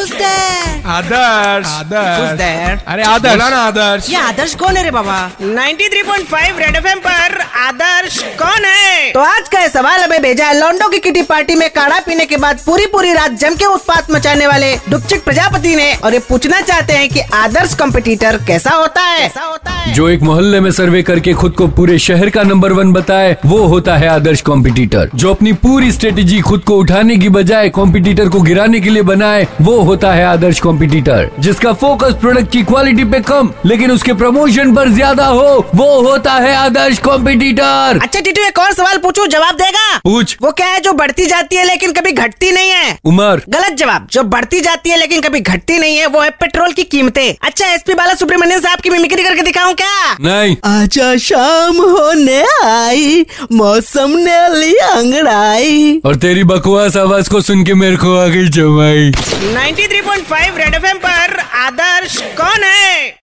Who's there? Adarsh Who's there? अरे आदर्श बोला ना आदर्श ये आदर्श कौन है रे बाबा? 93.5 रेड एफएम पर आदर्श कौन है? तो आज का सवाल हमें भेजा है। लॉन्डो की किटी पार्टी में काढ़ा पीने के बाद पूरी पूरी रात जम के उत्पात मचाने वाले डुपचिक प्रजापति ने और ये पूछना चाहते हैं कि आदर्श कॉम्पिटिटर कैसा होता है? कैसा होता है जो एक मोहल्ले में सर्वे करके खुद को पूरे शहर का नंबर वन बताए, वो होता है आदर्श कॉम्पिटिटर जो अपनी पूरी स्ट्रेटेजी खुद को उठाने की बजाय कॉम्पिटिटर को गिराने के लिए बनाए, वो होता है आदर्श कॉम्पिटिटर जिसका फोकस प्रोडक्ट की क्वालिटी पे कम, लेकिन उसके प्रमोशन पर ज़्यादा हो, वो होता है आदर्श कॉम्पिटिटर अच्छा टीटू, एक और सवाल पूछूँ, जवाब देगा? पूछ। वो क्या है जो बढ़ती जाती है लेकिन कभी घटती नहीं है? उमर। गलत जवाब। जो बढ़ती जाती है लेकिन कभी घटती नहीं है वो है पेट्रोल की कीमतें। अच्छा एसपी बाला सुब्रमण्यम साहब की मिमिक्री करके दिखाऊँ क्या? नहीं। आजा शाम होने आई मौसम ने ली अंगड़ाई। और तेरी बकवास आवाज़ को सुन के मेरे को आ गई जमाई 93.5 रेड एफएम पर